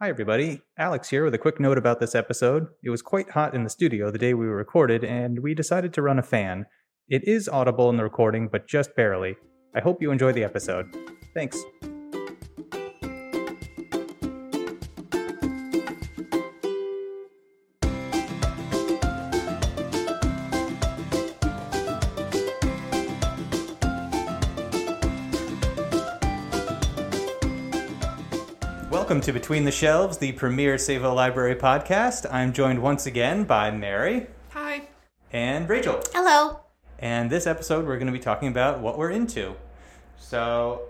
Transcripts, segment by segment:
Hi, everybody. Alex here with a quick note about this episode. It was quite hot in the studio the day we recorded, and we decided to run a fan. It is audible in the recording, but just barely. I hope you enjoy the episode. Thanks. To Between the Shelves, the premier Save Savo Library podcast. I'm joined once again by Mary Hi. and Rachel. Hello. And this episode, we're going to be talking about what we're into. So,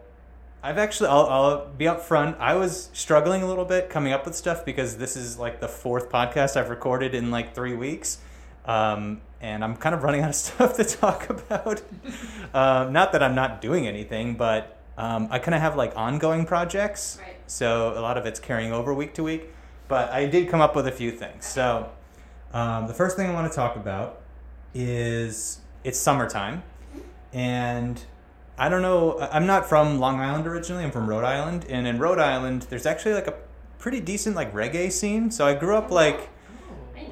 I've actually, I'll, I'll be up front. I was struggling a little bit coming up with stuff because this is like the fourth podcast I've recorded in like three weeks. Um, and I'm kind of running out of stuff to talk about. um, not that I'm not doing anything, but um, I kind of have like ongoing projects. Right. So, a lot of it's carrying over week to week. But I did come up with a few things. So, um, the first thing I want to talk about is it's summertime, and I don't know. I'm not from Long Island originally. I'm from Rhode Island, and in Rhode Island, there's actually like a pretty decent like reggae scene. So I grew up like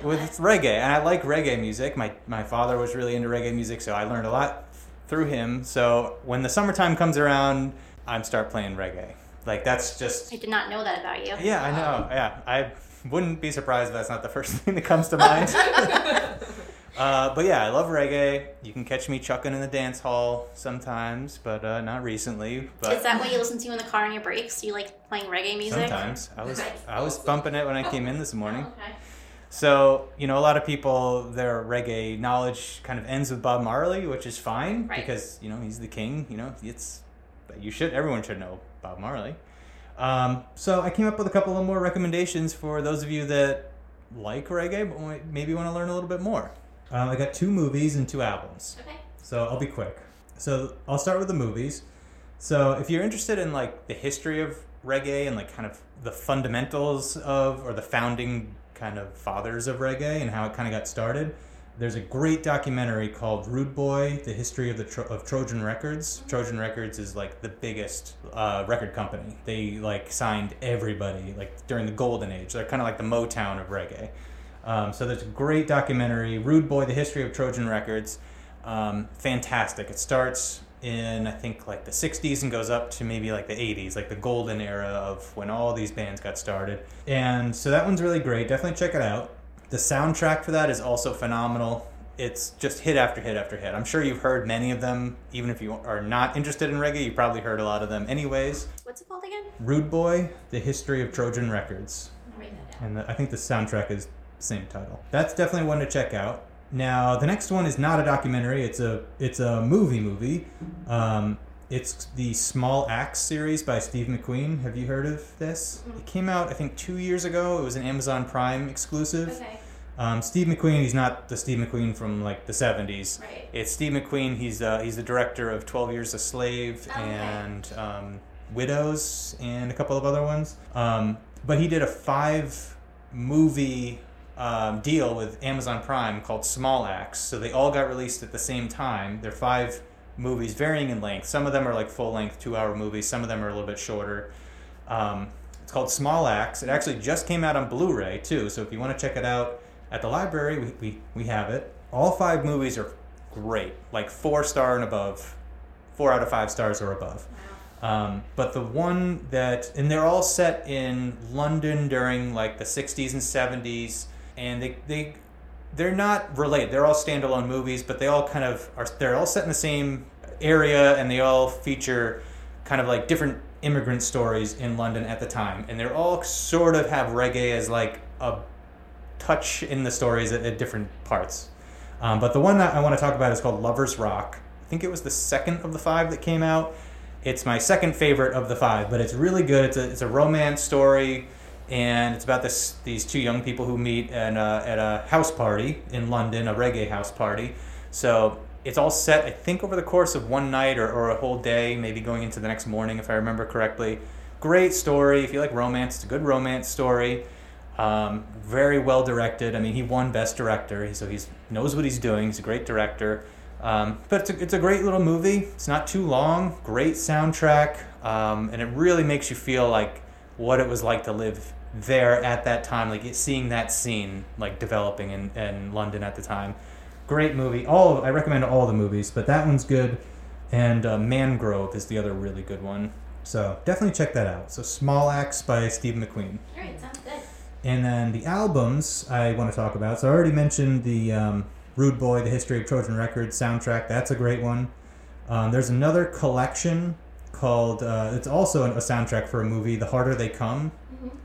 with reggae, and I like reggae music. My my father was really into reggae music, so I learned a lot through him. So when the summertime comes around, I'm start playing reggae. Like that's just I did not know that about you. yeah, I know. Yeah, I wouldn't be surprised if that's not the first thing that comes to mind. uh, but yeah, I love reggae. You can catch me chucking in the dance hall sometimes, but uh, not recently. But Is that what you listen to in the car on your breaks? Do you like playing reggae music? sometimes I was I was bumping it when I came in this morning. Oh, okay. So, you know, a lot of people, their reggae knowledge kind of ends with Bob Marley, which is fine Right. because, you know, he's the king. You know, it's, you should, everyone should know Bob Marley. Um, so I came up with a couple of more recommendations for those of you that like reggae, but maybe want to learn a little bit more. Um, I got two movies and two albums. Okay. So I'll be quick. So I'll start with the movies. So if you're interested in like the history of reggae and like kind of the fundamentals of or the founding kind of fathers of reggae and how it kind of got started, there's a great documentary called Rude Boy: The History of the Tro- of Trojan Records. Trojan Records is like the biggest uh, record company. They like signed everybody like during the golden age. They're kind of like the Motown of reggae. Um, so there's a great documentary, Rude Boy: The History of Trojan Records. Um, fantastic. It starts in I think like the 60s and goes up to maybe like the 80s, like the golden era of when all these bands got started. And so that one's really great. Definitely check it out. The soundtrack for that is also phenomenal. It's just hit after hit after hit. I'm sure you've heard many of them. Even if you are not interested in reggae, you probably heard a lot of them anyways. What's it called again? Rude Boy: The History of Trojan Records write that down. and the, I think the soundtrack is the same title. That's definitely one to check out. Now, the next one is not a documentary; it's a it's a movie movie. Um, it's the Small Axe series by Steve McQueen. Have you heard of this? It came out I think two years ago. It was an Amazon Prime exclusive. Okay. Um, Steve McQueen, he's not the Steve McQueen from like the '70s. Right. It's Steve McQueen. He's uh, he's the director of Twelve Years a Slave Okay. and um, Widows and a couple of other ones. Um, but he did a five movie um, deal with Amazon Prime called Small Axe. So they all got released at the same time. They're five movies, varying in length. Some of them are like full length, two hour movies. Some of them are a little bit shorter. Um, it's called Small Axe. It actually just came out on Blu-ray too. So if you want to check it out at the library, we, we, we have it. All five movies are great, like four star and above, four out of five stars or above. Um, but the one that, and they're all set in London during like the 60s and 70s, and they, they, they're not related. They're all standalone movies, but they all kind of are, they're all set in the same area and they all feature kind of like different immigrant stories in London at the time. And they're all sort of have reggae as like a touch in the stories at, at different parts. Um, but the one that I want to talk about is called Lover's Rock. I think it was the second of the five that came out. It's my second favorite of the five, but it's really good. It's a, it's a romance story, and it's about this these two young people who meet at a, at a house party in London, a reggae house party. So it's all set, I think, over the course of one night or, or a whole day, maybe going into the next morning, if I remember correctly. Great story. If you like romance, it's a good romance story. Um, very well directed. I mean, he won Best Director, so he knows what he's doing. He's a great director. Um, but it's a, it's a great little movie. It's not too long. Great soundtrack, um, and it really makes you feel like what it was like to live there at that time, like seeing that scene like developing in, in London at the time. Great movie. All I recommend all the movies, but that one's good. And uh, Mangrove is the other really good one. So definitely check that out. So Small Axe by Steve McQueen. All right, sounds good. And then the albums I want to talk about. So I already mentioned the um, Rude Boy, The History of Trojan Records soundtrack. That's a great one. Um, there's another collection called, uh, it's also a soundtrack for a movie, The Harder They Come.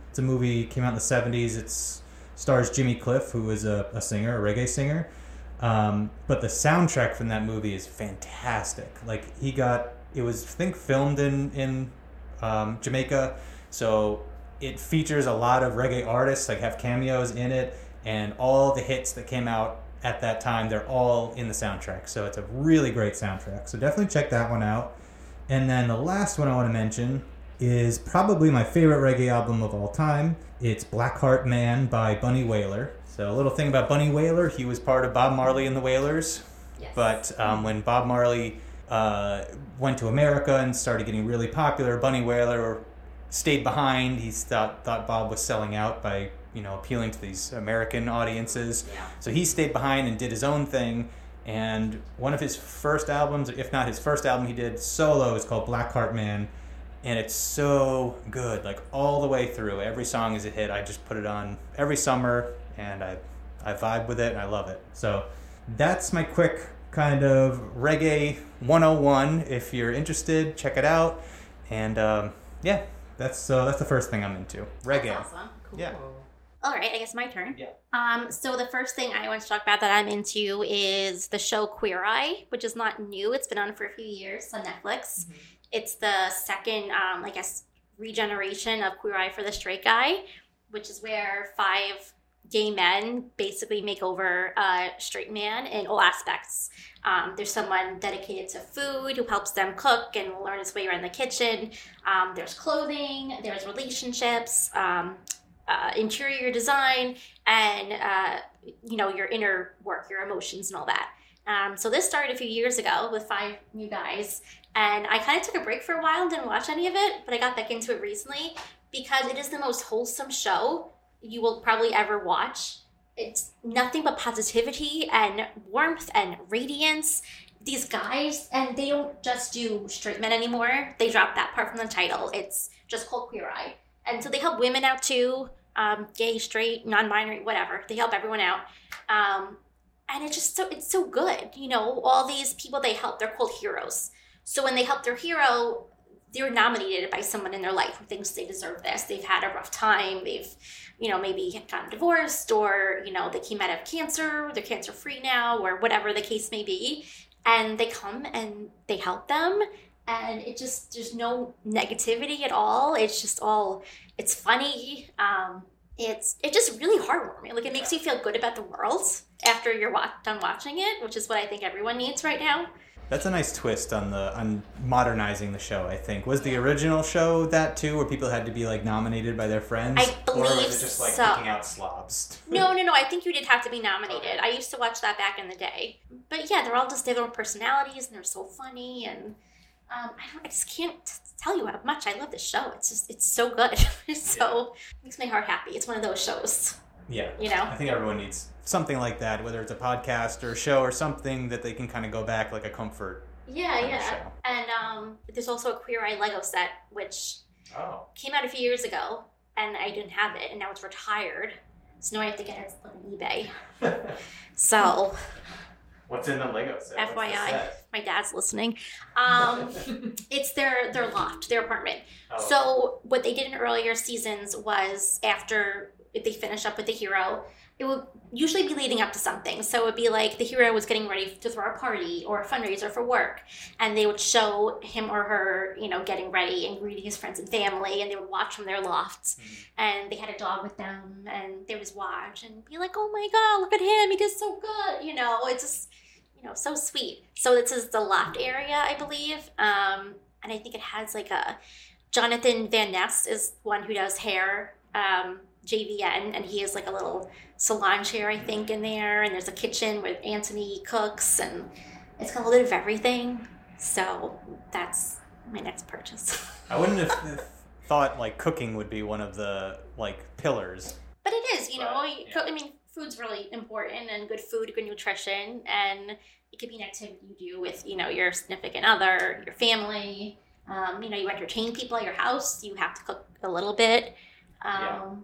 It's a movie came out in the 70s. It's stars Jimmy Cliff, who is a, a singer, a reggae singer. Um, but the soundtrack from that movie is fantastic. Like he got it was I think filmed in in um, Jamaica, so it features a lot of reggae artists like have cameos in it, and all the hits that came out at that time they're all in the soundtrack. So it's a really great soundtrack. So definitely check that one out. And then the last one I want to mention is probably my favorite reggae album of all time. It's Blackheart Man by Bunny Wailer. So a little thing about Bunny Wailer, he was part of Bob Marley and the Wailers. Yes. But um, when Bob Marley uh, went to America and started getting really popular, Bunny Wailer stayed behind. He thought thought Bob was selling out by you know appealing to these American audiences. Yeah. So he stayed behind and did his own thing. And one of his first albums, if not his first album, he did solo is called Blackheart Man, and it's so good, like all the way through. Every song is a hit. I just put it on every summer, and I I vibe with it and I love it. So that's my quick kind of reggae 101. If you're interested, check it out. And um, yeah, that's so that's the first thing I'm into. Reggae. Awesome. Cool. Yeah. All right, I guess my turn. Yeah. Um, so the first thing I want to talk about that I'm into is the show Queer Eye, which is not new. It's been on for a few years on Netflix. It's the second, um, I guess, regeneration of Queer Eye for the Straight Guy, which is where five gay men basically make over a straight man in all aspects. Um, there's someone dedicated to food who helps them cook and learn his way around the kitchen. Um, there's clothing, there's relationships, um, uh, interior design, and uh, you know your inner work, your emotions, and all that. Um, so this started a few years ago with five new guys, and I kind of took a break for a while and didn't watch any of it, but I got back into it recently because it is the most wholesome show you will probably ever watch. It's nothing but positivity and warmth and radiance. These guys, and they don't just do straight men anymore. They dropped that part from the title. It's just called Queer Eye. And so they help women out too um, gay, straight, non binary, whatever. They help everyone out. Um, and it's just so, it's so good. You know, all these people they help, they're called heroes. So when they help their hero, they're nominated by someone in their life who thinks they deserve this. They've had a rough time. They've, you know, maybe gotten divorced or, you know, they came out of cancer, they're cancer free now, or whatever the case may be. And they come and they help them. And it just, there's no negativity at all. It's just all, it's funny. Um, it's it's just really heartwarming. Like it makes you feel good about the world after you're wa- done watching it, which is what I think everyone needs right now. That's a nice twist on the on modernizing the show. I think was the original show that too, where people had to be like nominated by their friends, I or was believe it just like so. picking out slobs? No, no, no. I think you did have to be nominated. I used to watch that back in the day. But yeah, they're all just they have their own personalities and they're so funny and um, I, don't, I just can't t- tell you how much I love this show. It's just it's so good. it's so makes my heart happy. It's one of those shows, Yeah, you know. I think everyone needs something like that, whether it's a podcast or a show or something that they can kind of go back like a comfort. Yeah, yeah. And um, there's also a Queer Eye Lego set which Oh, came out a few years ago, and I didn't have it, and now it's retired. So now I have to get it on eBay. So what's in the Lego set? What's the FYI, set? my dad's listening. Um, it's their their loft, their apartment. Oh. So what they did in earlier seasons was after they finish up with the hero, it would usually be leading up to something. So it would be like the hero was getting ready to throw a party or a fundraiser for work, and they would show him or her, you know, getting ready and greeting his friends and family, and they would watch from their lofts. And they had a dog with them, and they would watch and be like, "Oh my god, look at him! He did so good!" You know, it's just you know, so sweet. So this is the loft area, I believe. Um, and I think it has like a Jonathan Van Ness is one who does hair, um, JVN, and he has like a little salon chair, I think, in there. And there's a kitchen where Anthony cooks, and it's got a little bit of everything. So that's my next purchase. I wouldn't have thought like cooking would be one of the like pillars. But it is, you know. Yeah. I mean, food's really important, and good food, good nutrition, and it could be an activity you do with, you know, your significant other, your family. Um, you know, you entertain people at your house. You have to cook a little bit. Um, Yeah.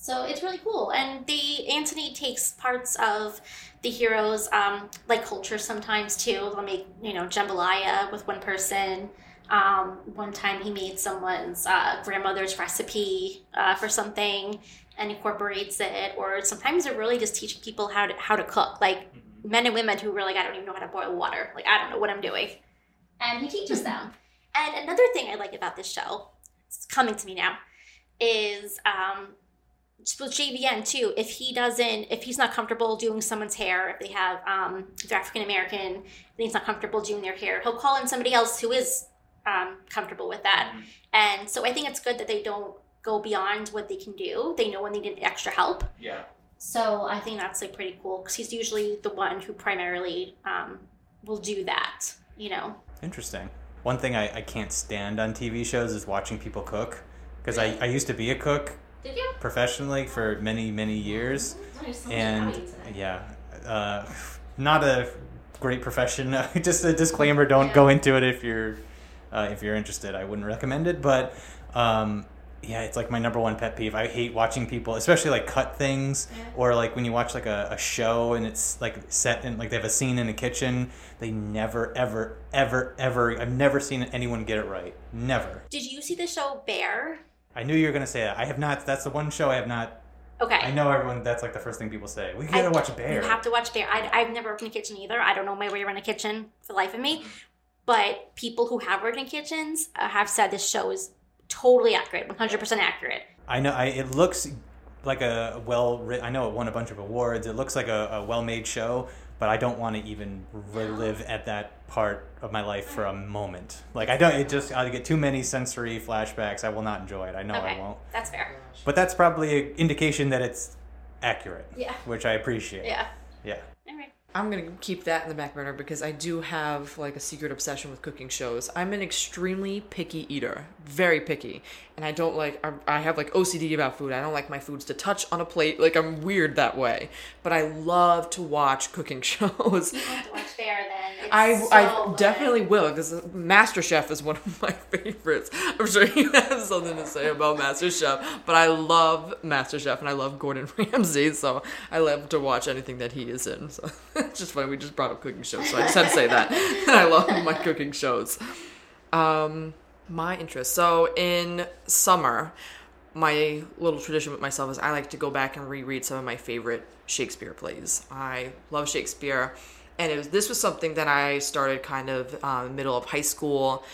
So it's really cool, and the Anthony takes parts of the heroes, um, like culture sometimes too. They'll make you know jambalaya with one person. Um, one time he made someone's uh, grandmother's recipe uh, for something and incorporates it. Or sometimes they're really just teaching people how to how to cook, like men and women who are like I don't even know how to boil water. Like I don't know what I'm doing, and he teaches them. And another thing I like about this show, it's coming to me now, is um, with JVN too. If he doesn't, if he's not comfortable doing someone's hair, if they have, um, if they're African American, and he's not comfortable doing their hair, he'll call in somebody else who is um, comfortable with that. And so I think it's good that they don't go beyond what they can do. They know when they need extra help. Yeah. So I think that's like pretty cool because he's usually the one who primarily um, will do that. You know. Interesting. One thing I, I can't stand on TV shows is watching people cook because I, I used to be a cook Did you? professionally for many many years There's so much and value to that. yeah uh, not a great profession just a disclaimer don't Yeah. go into it if you're uh, if you're interested i wouldn't recommend it but um, yeah it's like my number one pet peeve i hate watching people especially like cut things Yeah. or like when you watch like a, a show and it's like set in like they have a scene in a kitchen they never ever ever ever i've never seen anyone get it right never Did you see the show Bear? i knew you were going to say that i have not that's the one show i have not Okay. I know everyone. That's like the first thing people say. We gotta I- watch Bear. You have to watch Bear. I, I've never worked in a kitchen either. I don't know my way around a kitchen for the life of me. But people who have worked in kitchens uh, have said this show is totally accurate, 100% accurate. I know. I it looks like a well. I know it won a bunch of awards. It looks like a, a well-made show, but I don't want to even relive at that part of my life for a moment. Like I don't. It just I get too many sensory flashbacks. I will not enjoy it. I know okay. I won't. That's fair. But that's probably an indication that it's accurate. Yeah. Which I appreciate. Yeah. Yeah. I'm gonna keep that in the back burner because I do have like a secret obsession with cooking shows. I'm an extremely picky eater, very picky, and I don't like. I, have like OCD about food. I don't like my foods to touch on a plate. Like I'm weird that way. But I love to watch cooking shows. You have to watch I so I definitely will because MasterChef is one of my favorites. I'm sure you have something to say about MasterChef, but I love MasterChef and I love Gordon Ramsay, so I love to watch anything that he is in. So it's just funny we just brought up cooking shows, so I just had to say that. I love my cooking shows. Um, my interest. So in summer, my little tradition with myself is I like to go back and reread some of my favorite Shakespeare plays. I love Shakespeare, and it was this was something that I started kind of um, middle of high school.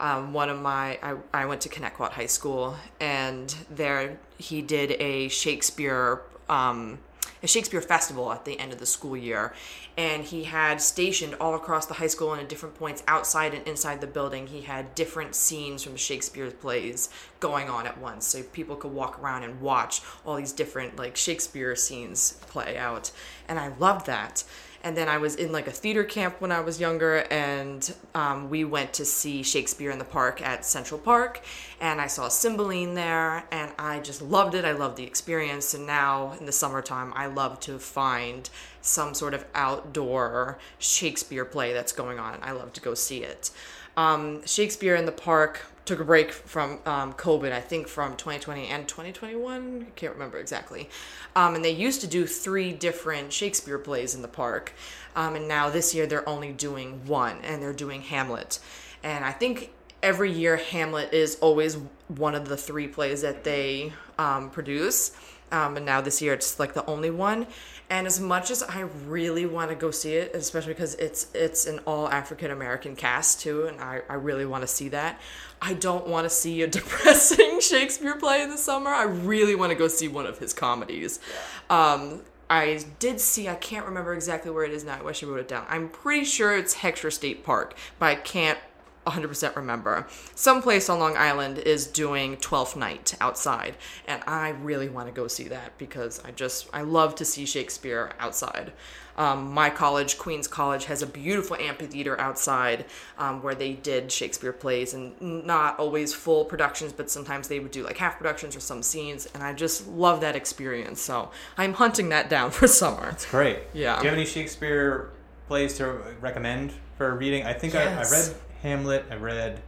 Um, one of my I, I went to Connetquot High School, and there he did a Shakespeare um, a Shakespeare festival at the end of the school year. And he had stationed all across the high school and at different points outside and inside the building, he had different scenes from Shakespeare's plays going on at once. So people could walk around and watch all these different like Shakespeare scenes play out. And I loved that. And then I was in like a theater camp when I was younger, and um, we went to see Shakespeare in the park at Central Park. And I saw Cymbeline there, and I just loved it. I loved the experience. And now in the summertime, I love to find some sort of outdoor Shakespeare play that's going on. I love to go see it. Um, Shakespeare in the Park took a break from um, COVID, I think from 2020 and 2021. I can't remember exactly. Um, and they used to do three different Shakespeare plays in the park. Um, and now this year they're only doing one, and they're doing Hamlet. And I think every year Hamlet is always one of the three plays that they um, produce. Um, and now this year it's like the only one. And as much as I really want to go see it, especially because it's it's an all African American cast too, and I, I really want to see that. I don't want to see a depressing Shakespeare play in the summer. I really want to go see one of his comedies. Um, I did see, I can't remember exactly where it is now. I wish I wrote it down. I'm pretty sure it's Heckscher State Park, but I can't 100% remember. Some place on Long Island is doing Twelfth Night outside, and I really want to go see that because I just I love to see Shakespeare outside. Um, my college, Queens College, has a beautiful amphitheater outside um, where they did Shakespeare plays and not always full productions, but sometimes they would do like half productions or some scenes, and I just love that experience. So I'm hunting that down for summer. It's great. Yeah. Do you have any Shakespeare plays to recommend for reading? I think I, I read Hamlet. I read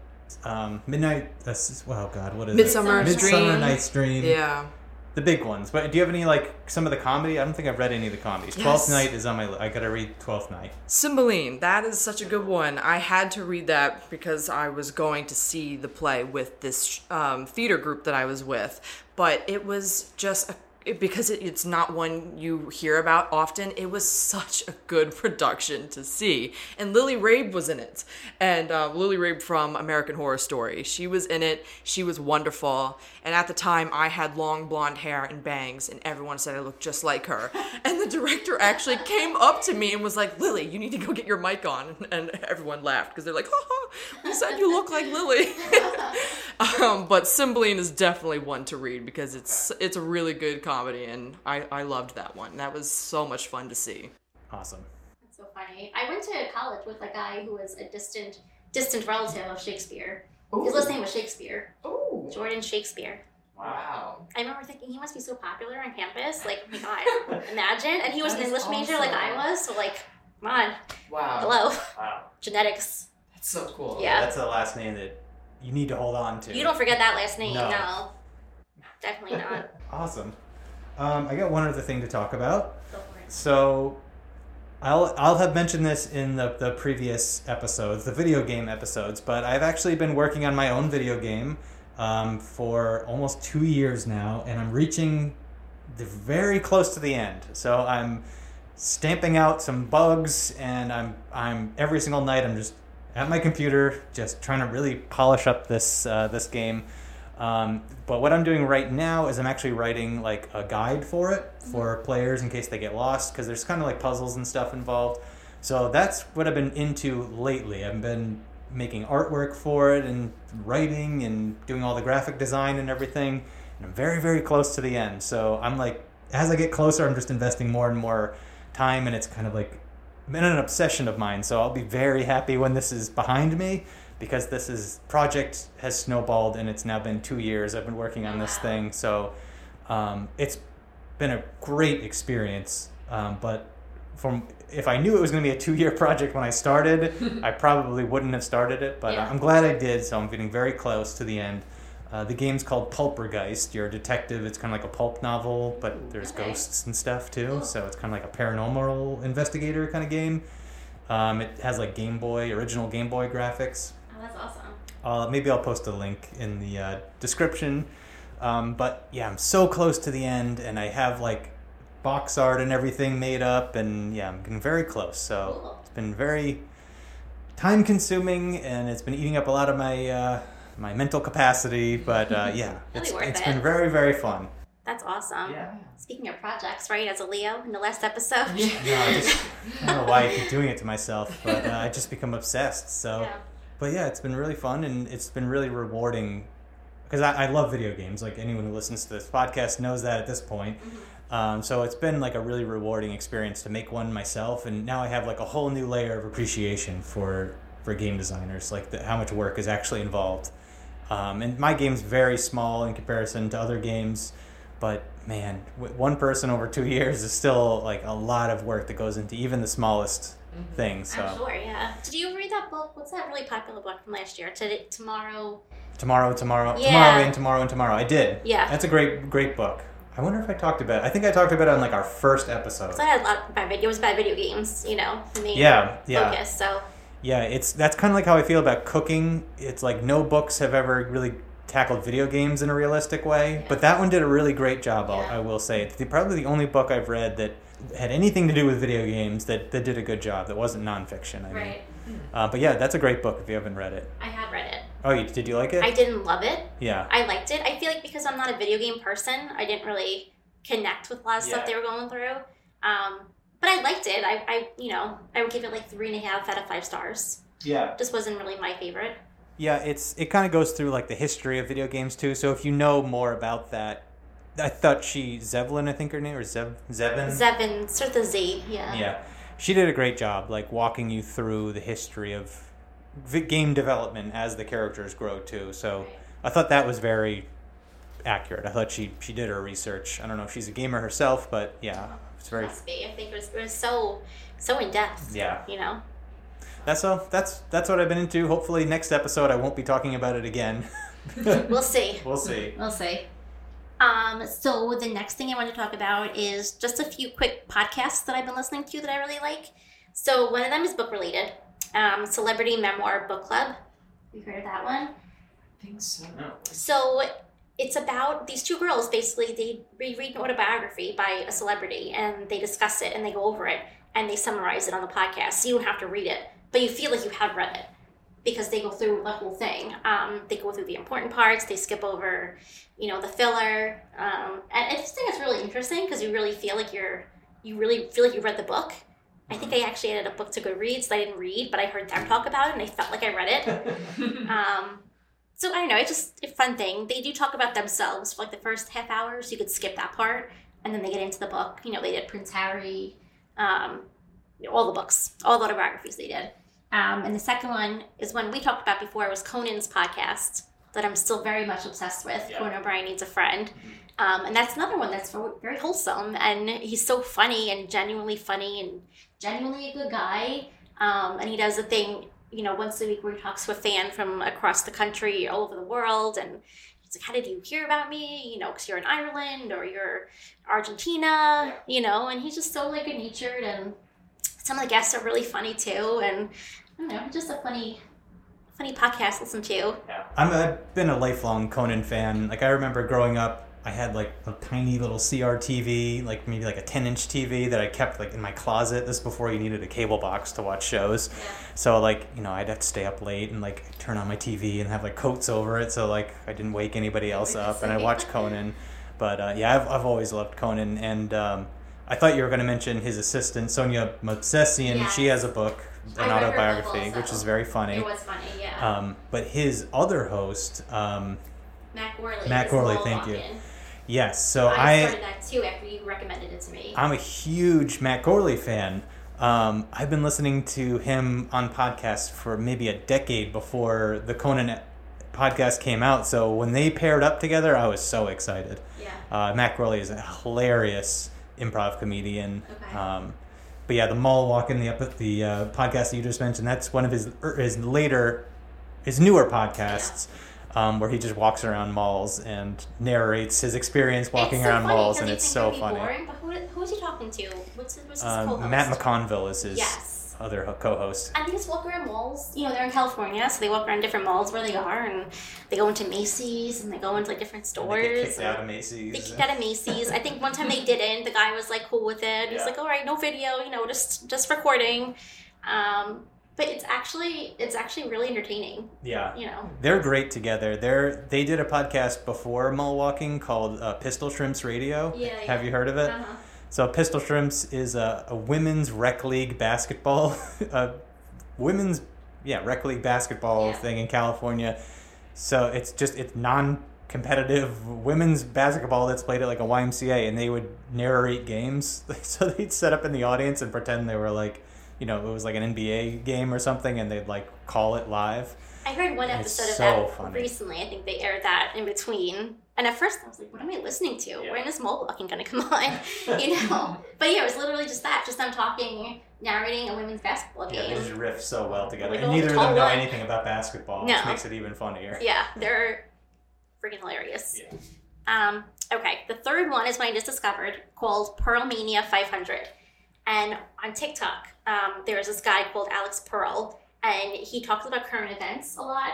um, Midnight. Uh, oh God, what is Midsummer it? Midsummer Dream. Night's Dream. Yeah. The big ones. But do you have any like some of the comedy? I don't think I've read any of the comedies. Yes. Twelfth Night is on my. li- I gotta read Twelfth Night. Cymbeline, that is such a good one. I had to read that because I was going to see the play with this um, theater group that I was with, but it was just a, because it, it's not one you hear about often. It was such a good production to see, and Lily Rabe was in it, and uh, Lily Rabe from American Horror Story. She was in it. She was wonderful, and at the time I had long blonde hair and bangs, and everyone said I looked just like her. And the director actually came up to me and was like, "Lily, you need to go get your mic on." And everyone laughed because they're like, "Ha ha, we said you look like Lily." um, but Cymbeline is definitely one to read because it's it's a really good comedy, and I I loved that one. That was so much fun to see. Awesome. That's so funny. I went to college with a guy who was a distant distant relative of Shakespeare. His last name was Shakespeare. Oh, Jordan Shakespeare. wow. I remember thinking he must be so popular on campus. Like, oh my god, imagine. And he was That an is English major like I was, so like, come on, Wow. hello, Wow. genetics. That's so cool. Yeah. That's a last name that you need to hold on to. You don't forget that last name, No. no. Definitely not. Awesome. Um, I got one other thing to talk about. Go for it. So, I'll I'll have mentioned this in the the previous episodes, the video game episodes, but I've actually been working on my own video game um, for almost two years now, and I'm reaching the very close to the end. So I'm stamping out some bugs, and I'm I'm every single night I'm just at my computer, just trying to really polish up this uh, this game. Um, but what I'm doing right now is I'm actually writing like a guide for it for players in case they get lost because there's kind of like puzzles and stuff involved. So that's what I've been into lately. I've been making artwork for it and writing and doing all the graphic design and everything. And I'm very very close to the end. So I'm like as I get closer, I'm just investing more and more time, and it's kind of like been an obsession of mine. So I'll be very happy when this is behind me because this is project has snowballed and it's now been two years I've been working on this thing. So um, it's been a great experience. Um, but from if I knew it was going to be a two year project when I started, I probably wouldn't have started it. But Yeah. I'm glad I did. So I'm getting very close to the end. Uh, the game's called Pulpergeist. You're a detective. It's kind of like a pulp novel, but there's Okay. ghosts and stuff too. So it's kind of like a paranormal investigator kind of game. Um, it has like Game Boy, original Game Boy graphics. That's. Uh, maybe I'll post a link in the uh, description. Um, but yeah, I'm so close to the end, and I have like box art and everything made up, and yeah, I'm getting very close. So Cool. it's been very time consuming, and it's been eating up a lot of my uh, my mental capacity. But uh, yeah, It'll it's be it's it. been very very fun. That's awesome. Yeah. Speaking of projects, right, as a Leo in the last episode. No, I just I don't know why I keep doing it to myself, but uh, I just become obsessed. So. Yeah. But yeah, it's been really fun and it's been really rewarding because I, I love video games. Like anyone who listens to this podcast knows that at this point. Um, so it's been like a really rewarding experience to make one myself, and now I have like a whole new layer of appreciation for for game designers, like the, how much work is actually involved. Um, and my game's very small in comparison to other games, but man, one person over two years is still like a lot of work that goes into even the smallest Mm-hmm. things. So. I'm sure, yeah. Did you read that book? What's that really popular book from last year? Today, tomorrow. Tomorrow, tomorrow, Yeah. tomorrow, and tomorrow, and tomorrow. I did. Yeah. That's a great, great book. I wonder if I talked about. it. I think I talked about it on like our first episode. So I had a lot about video. It was about video games, you know, the main Yeah, yeah, focus. So yeah. It's that's kind of like how I feel about cooking. It's like no books have ever really tackled video games in a realistic way, Yeah. but that one did a really great job. I'll, Yeah. I will say it's the, probably the only book I've read that had anything to do with video games that, that did a good job. That wasn't nonfiction. I mean, right, uh, but yeah, that's a great book if you haven't read it. I had read it. Oh, you, did you like it? I didn't love it. yeah. I liked it. I feel like because I'm not a video game person, I didn't really connect with a lot of stuff they were going through. Um, but I liked it. I, I, you know, I would give it like three and a half out of five stars. Yeah. Just wasn't really my favorite. Yeah, it's it kind of goes through like the history of video games too. So if you know more about that, I thought she Zevlin, I think her name or Zev Zevin. Zevin, sort of the Z, yeah. Yeah, she did a great job, like walking you through the history of game development as the characters grow too. So I thought that was very accurate. I thought she she did her research. I don't know if she's a gamer herself, but yeah, it's very. Must be. I think it was, it was so so in depth. Yeah. You know. That's all. That's that's what I've been into. Hopefully, next episode I won't be talking about it again. We'll see. we'll see. We'll see. Um, so the next thing I want to talk about is just a few quick podcasts that I've been listening to that I really like. So one of them is book related. Um, Celebrity Memoir Book Club. You heard of that one? I think so. No. So it's about these two girls basically they reread an autobiography by a celebrity and they discuss it and they go over it and they summarize it on the podcast. So you don't have to read it, but you feel like you have read it because they go through the whole thing. Um, they go through the important parts. They skip over, you know, the filler. Um, and I just think it's really interesting because you really feel like you're you really feel like you read the book. I think I actually added a book to Goodreads that I didn't read, but I heard them talk about it and I felt like I read it. Um, so I don't know, it's just a fun thing. They do talk about themselves for like the first half hour, so you could skip that part, and then they get into the book. You know, they did Prince Harry, um, you know, all the books, all the autobiographies they did. Um, and the second one is one we talked about before. It was Conan's podcast that I'm still very much obsessed with. Yeah. Conan O'Brien needs a friend, um, and that's another one that's very wholesome. And he's so funny and genuinely funny and genuinely a good guy. Um, and he does a thing, you know, once a week where he talks to a fan from across the country, all over the world, and he's like, "How did you hear about me? You know, because you're in Ireland or you're Argentina, you know." And he's just so like good natured, and some of the guests are really funny too. And I don't know, just a funny, funny podcast to listen to. Yeah. I'm a, I've been a lifelong Conan fan. Like I remember growing up, I had like a tiny little CRTV, like maybe like a 10 inch TV that I kept like in my closet. This before you needed a cable box to watch shows. So like you know I'd have to stay up late and like turn on my TV and have like coats over it so like I didn't wake anybody else up and I watched Conan. But uh, yeah, I've, I've always loved Conan and um, I thought you were going to mention his assistant Sona Movsesian. She has a book, an book autobiography, which is very funny. It was funny, yeah. Um, but his other host, um, Matt Gourley. Matt Gourley, thank you. Walken. yes. So I, I, started that too after you recommended it to me. I'm a huge Matt Gourley fan. Um, I've been listening to him on podcasts for maybe a decade before the Conan podcast came out. So when they paired up together, I was so excited. yeah. Uh, Matt Gourley is a hilarious improv comedian. Okay. Um, but yeah, the mall walk in the up the uh, podcast that you just mentioned. That's one of his er, his later, his newer podcasts, um, where he just walks around malls and narrates his experience walking so around funny, malls, and it's so funny. Boring, but who, who is he talking to? What's his, what's his co-host? Matt McConville is his Yes. Other co-host. And they just walk around malls. You know, they're in California, so they walk around different malls where they are, and they go into Macy's and they go into like different And stores. they get kicked and out of They Macy's. kicked out of Macy's. I think one time they didn't. The guy was like cool with it. He's like, "All right, no video. You know, just just recording." Um, but it's actually it's actually really entertaining. yeah. You know. They're great together. They're they did a podcast before mall walking called uh, Pistol Shrimps Radio. Yeah, yeah. Have you heard of it? Uh-huh. So Pistol Shrimps is a, a women's rec league basketball, a women's yeah rec league basketball Yeah. thing in California. So it's just it's non-competitive women's basketball that's played at like a YMCA, and they would narrate games. So they'd set up in the audience and pretend they were like, you know, it was like an NBA game or something, and they'd like call it live. I heard one episode of so that funny. recently. I think they aired that in between. And at first I was like, what am I listening to? Yeah. When is mole walking gonna come on? you know? But yeah, it was literally just that. Just them talking, narrating a women's basketball game. Yeah, they just riff so well together, Like and neither of them know one. anything about basketball, No. which makes it even funnier. Yeah, they're freaking hilarious. Yeah. Um, okay, the third one is one I just discovered called Pearlmania 500. And on TikTok, um, there's this guy called Alex Pearl, and he talks about current events a lot.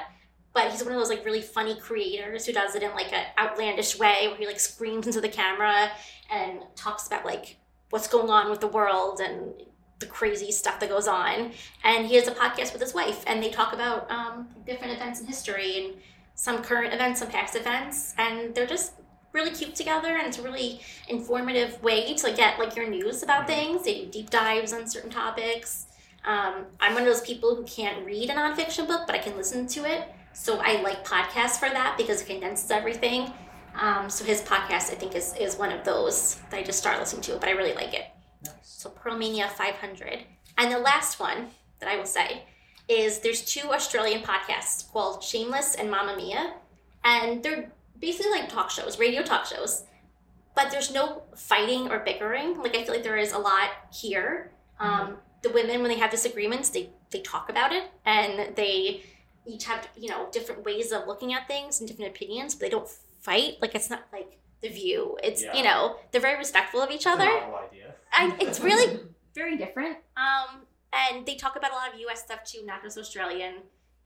But he's one of those like really funny creators who does it in like an outlandish way, where he like screams into the camera and talks about like what's going on with the world and the crazy stuff that goes on. And he has a podcast with his wife, and they talk about um, different events in history and some current events, some past events, and they're just really cute together. And it's a really informative way to get like your news about things. They do deep dives on certain topics. Um, I'm one of those people who can't read a nonfiction book, but I can listen to it. So I like podcasts for that because it condenses everything. Um, so his podcast, I think, is, is one of those that I just started listening to, but I really like it. Nice. So Pearlmania 500. And the last one that I will say is there's two Australian podcasts called Shameless and Mamamia. And they're basically like talk shows, radio talk shows. But there's no fighting or bickering. Like I feel like there is a lot here. Um, the women, when they have disagreements, they, they talk about it and they each have, you know, different ways of looking at things and different opinions, but they don't fight. Like it's not like the view. It's, Yeah. you know, they're very respectful of each other and it's really very different. Um, and they talk about a lot of U.S. stuff too, not just Australian.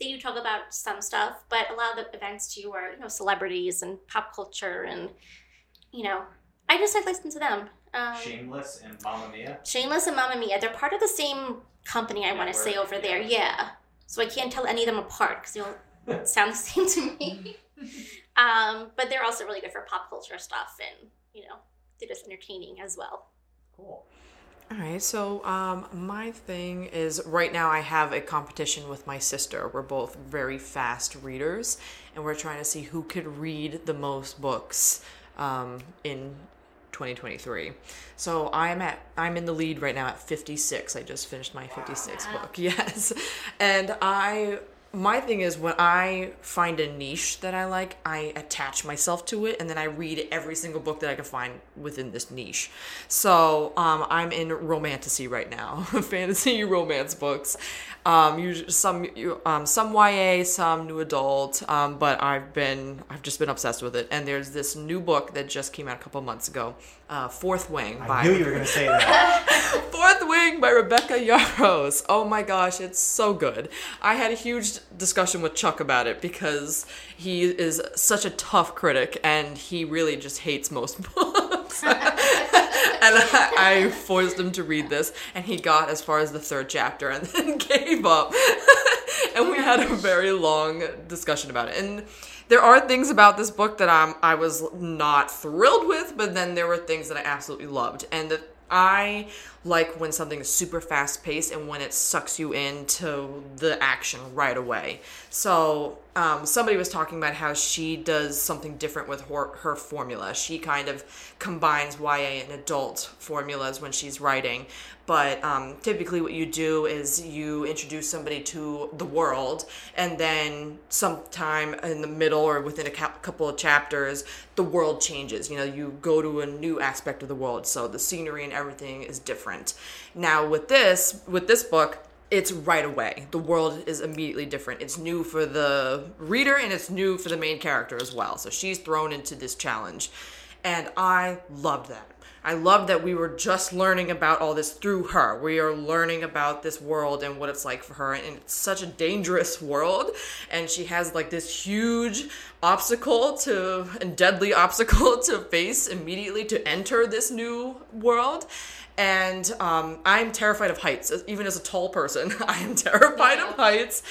They do talk about some stuff, but a lot of the events too are you know celebrities and pop culture, and you know, I just like listen to them. Um, Shameless and Mamamia. Shameless and Mamamia, they're part of the same company. I want to say over there, yeah. Yeah. So I can't tell any of them apart because they'll sound the same to me. um, but they're also really good for pop culture stuff, and you know, they're just entertaining as well. Cool. All right, so um, my thing is right now I have a competition with my sister. We're both very fast readers, and we're trying to see who could read the most books um, in 2023. So I'm at I'm in the lead right now at 56. I just finished my 56 Wow. book. Yes, and I my thing is when I find a niche that I like, I attach myself to it and then I read every single book that I can find within this niche. So um, I'm in romantasy right now, fantasy romance books. Um, usually some you- um, some YA, some new adult, um, but I've been I've just been obsessed with it. And there's this new book that just came out a couple months ago, uh, Fourth Wing by I knew you were going to say that. Fourth Wing by Rebecca Yarros. Oh my gosh, it's so good. I had a huge discussion with Chuck about it because he is such a tough critic and he really just hates most books. and I, I forced him to read this, and he got as far as the third chapter and then gave up. and we had a oh very long discussion about it. And there are things about this book that I'm I was not thrilled with, but then there were things that I absolutely loved. And I like when something is super fast paced and when it sucks you into the action right away. So um, somebody was talking about how she does something different with her, her formula. She kind of combines YA and adult formulas when she's writing. But um, typically, what you do is you introduce somebody to the world, and then sometime in the middle or within a cou- couple of chapters, the world changes. You know, you go to a new aspect of the world, so the scenery and everything is different. Now, with this, with this book, it's right away. The world is immediately different. It's new for the reader and it's new for the main character as well. So she's thrown into this challenge. And I loved that. I loved that we were just learning about all this through her. We are learning about this world and what it's like for her. And it's such a dangerous world. And she has like this huge obstacle to, and deadly obstacle to face immediately to enter this new world and um, I'm terrified of heights. Even as a tall person, I am terrified of heights.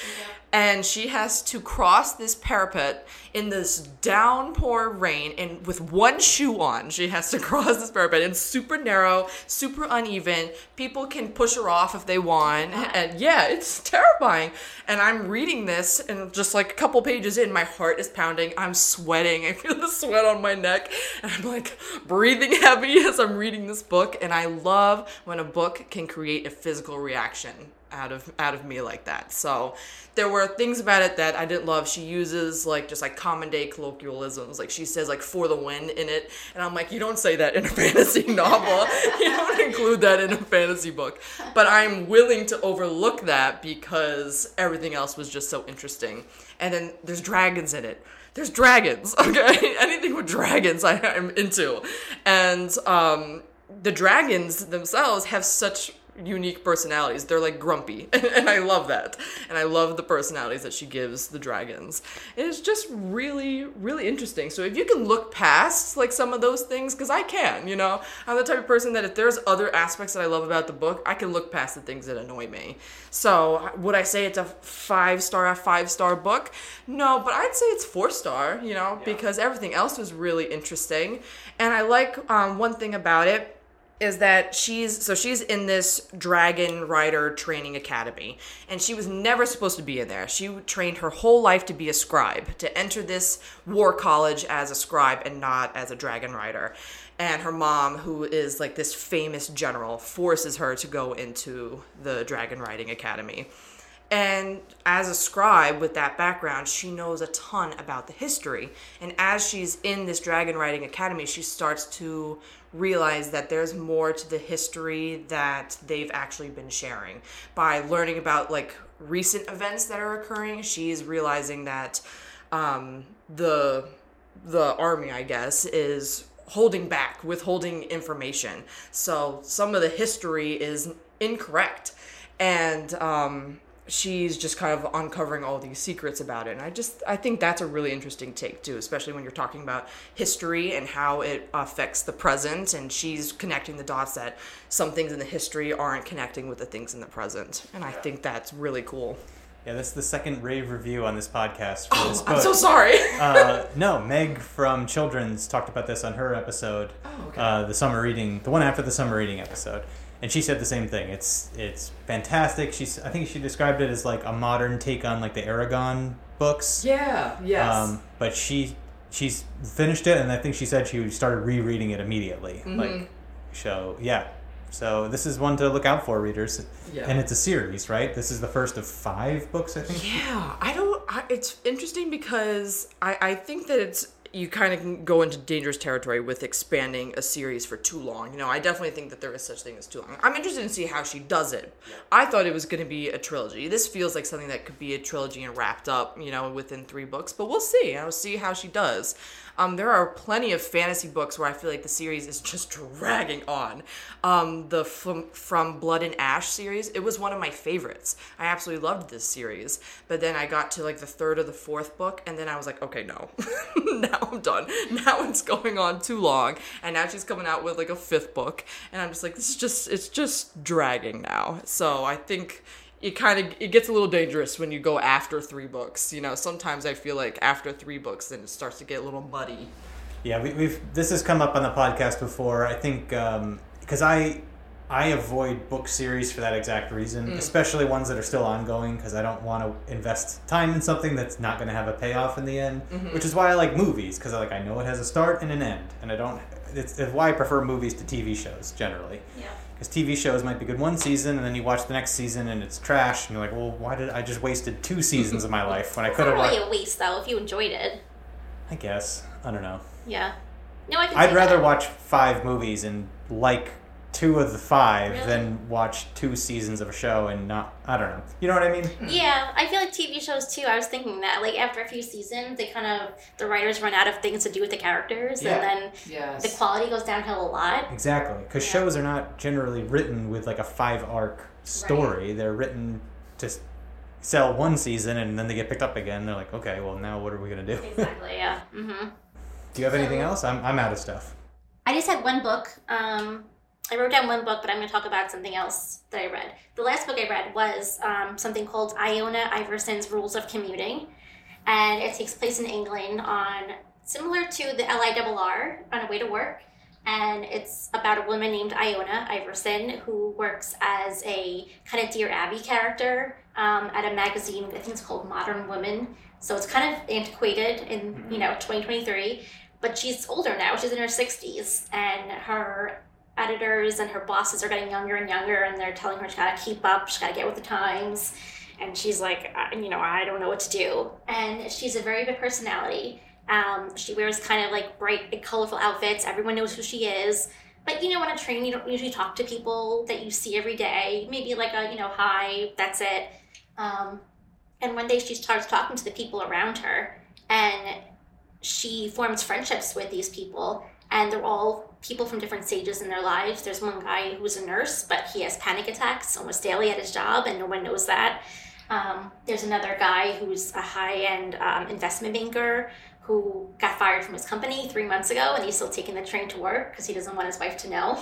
And she has to cross this parapet in this downpour rain, and with one shoe on, she has to cross this parapet. It's super narrow, super uneven. People can push her off if they want, and yeah, it's terrifying. And I'm reading this, and just like a couple pages in, my heart is pounding. I'm sweating. I feel the sweat on my neck, and I'm like breathing heavy as I'm reading this book. And I love when a book can create a physical reaction out of out of me like that. So there were things about it that I didn't love. She uses like just like common day colloquialisms. Like she says like for the win in it. And I'm like, you don't say that in a fantasy novel. you don't include that in a fantasy book. But I'm willing to overlook that because everything else was just so interesting. And then there's dragons in it. There's dragons, okay? Anything with dragons I am into. And um the dragons themselves have such unique personalities. They're like grumpy, and I love that. And I love the personalities that she gives the dragons. It's just really, really interesting. So if you can look past like some of those things, because I can, you know, I'm the type of person that if there's other aspects that I love about the book, I can look past the things that annoy me. So would I say it's a five star, a five star book? No, but I'd say it's four star, you know, because everything else was really interesting. And I like um, one thing about it is that she's so she's in this dragon rider training academy and she was never supposed to be in there. She trained her whole life to be a scribe to enter this war college as a scribe and not as a dragon rider. And her mom who is like this famous general forces her to go into the dragon riding academy. And as a scribe with that background, she knows a ton about the history. And as she's in this dragon riding academy, she starts to realize that there's more to the history that they've actually been sharing. By learning about like recent events that are occurring, she's realizing that um, the the army, I guess, is holding back, withholding information. So some of the history is incorrect. And um, she's just kind of uncovering all these secrets about it. And i just i think that's a really interesting take too especially when you're talking about history and how it affects the present. And she's connecting the dots that some things in the history aren't connecting with the things in the present. And i think that's really cool. Yeah, that's the second rave review on this podcast for this oh, book. i'm so sorry. Uh, no, Meg from Children's talked about this on her episode, Oh, okay. uh, the summer reading, the one after the summer reading episode, and she said the same thing. It's it's fantastic. She's I think she described it as like a modern take on like the Eragon books. yeah yes Um, but she she's finished it, and I think she said she started rereading it immediately. Mm-hmm. Like, so yeah. So this is one to look out for, readers. Yeah. And it's a series, right? This is the first of five books, I think. Yeah, I don't. I, it's interesting because I, I think that it's you kind of go into dangerous territory with expanding a series for too long. You know, I definitely think that there is such thing as too long. I'm interested to see how she does it. I thought it was going to be a trilogy. This feels like something that could be a trilogy and wrapped up, you know, within three books. But we'll see. I'll see how she does. Um, there are plenty of fantasy books where I feel like the series is just dragging on. Um, the from, from Blood and Ash series, it was one of my favorites. I absolutely loved this series. But then I got to like the third or the fourth book, and then I was like, okay, no, now I'm done. Now it's going on too long, and now she's coming out with like a fifth book, and I'm just like, this is just it's just dragging now. So I think it kind of it gets a little dangerous when you go after three books you know sometimes i feel like after three books then it starts to get a little muddy Yeah, we, we've this has come up on the podcast before. I think um, because I I avoid book series for that exact reason, mm. especially ones that are still ongoing, because I don't want to invest time in something that's not going to have a payoff in the end. Mm-hmm. Which is why I like movies, because I like I know it has a start and an end, and I don't. It's, it's why I prefer movies to TV shows generally. Yeah. Because TV shows might be good one season, and then you watch the next season and it's trash, and you're like, well, why did I just wasted two seasons of my life when I could have really watched? a waste though if you enjoyed it. I guess I don't know. Yeah. No, I. I'd rather that. watch five movies and like two of the five Really? than watch two seasons of a show and not. I don't know. You know what I mean? Yeah, I feel like TV shows too. I was thinking that like after a few seasons, they kind of the writers run out of things to do with the characters, Yeah. and then yes the quality goes downhill a lot. Exactly. Because Yeah. shows are not generally written with like a five arc story. They're written to sell one season and then they get picked up again. They're like, okay, well now what are we gonna do? Exactly. Yeah. hmm do you have anything else? I'm I'm out of stuff. I just had one book. Um, I wrote down one book, but I'm going to talk about something else that I read. The last book I read was um, something called Iona Iverson's Rules of Commuting, and it takes place in England on similar to the LIRR on a way to work. And it's about a woman named Iona Iverson who works as a kind of Dear Abby character um, at a magazine. I think it's called Modern Woman. So it's kind of antiquated in you know 2023 but she's older now. She's in her 60s, and her editors and her bosses are getting younger and younger, and they're telling her she's got to keep up, she's got to get with the times. And she's like, you know, I don't know what to do. And she's a very big personality. Um, she wears kind of like bright, colorful outfits. Everyone knows who she is. But you know, on a train, you don't usually talk to people that you see every day. Maybe like a, you know, hi, that's it. Um, and one day she starts talking to the people around her, and she forms friendships with these people and they're all people from different stages in their lives. There's one guy who's a nurse but he has panic attacks almost daily at his job and no one knows that. Um, there's another guy who's a high-end um, investment banker who got fired from his company three months ago and he's still taking the train to work because he doesn't want his wife to know.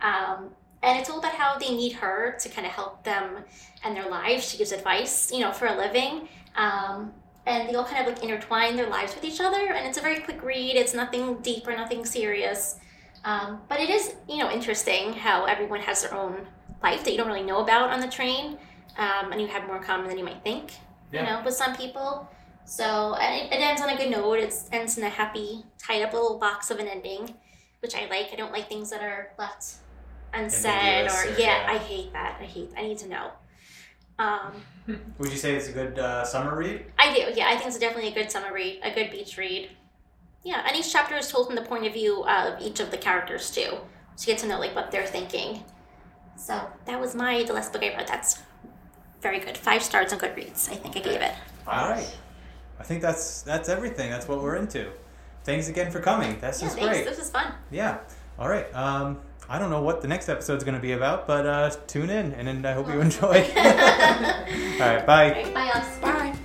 Um, and it's all about how they need her to kind of help them and their lives. She gives advice you know for a living. Um, and they all kind of like intertwine their lives with each other and it's a very quick read. It's nothing deep or nothing serious Um, but it is, you know, interesting how everyone has their own life that you don't really know about on the train, um, and you have more in common than you might think. Yeah. You know, with some people. So and it, it ends on a good note. It ends in a happy, tied up little box of an ending, which I like. I don't like things that are left unsaid or, or- yeah, yeah. I hate that. I hate. I need to know. Um, Would you say it's a good uh, summer read? I do. Yeah, I think it's definitely a good summer read, a good beach read. Yeah, and each chapter is told from the point of view of each of the characters too, so you get to know like what they're thinking. So that was my the last book I read. That's very good. Five stars on Goodreads. I think I gave it. All right. I think that's that's everything. That's what we're into. Thanks again for coming. This Yeah, is thanks. great. This was fun. Yeah. All right. Um, I don't know what the next episode's going to be about, but uh, tune in, and, and I hope you enjoy. All right. Bye. All right, bye, Alex. Bye.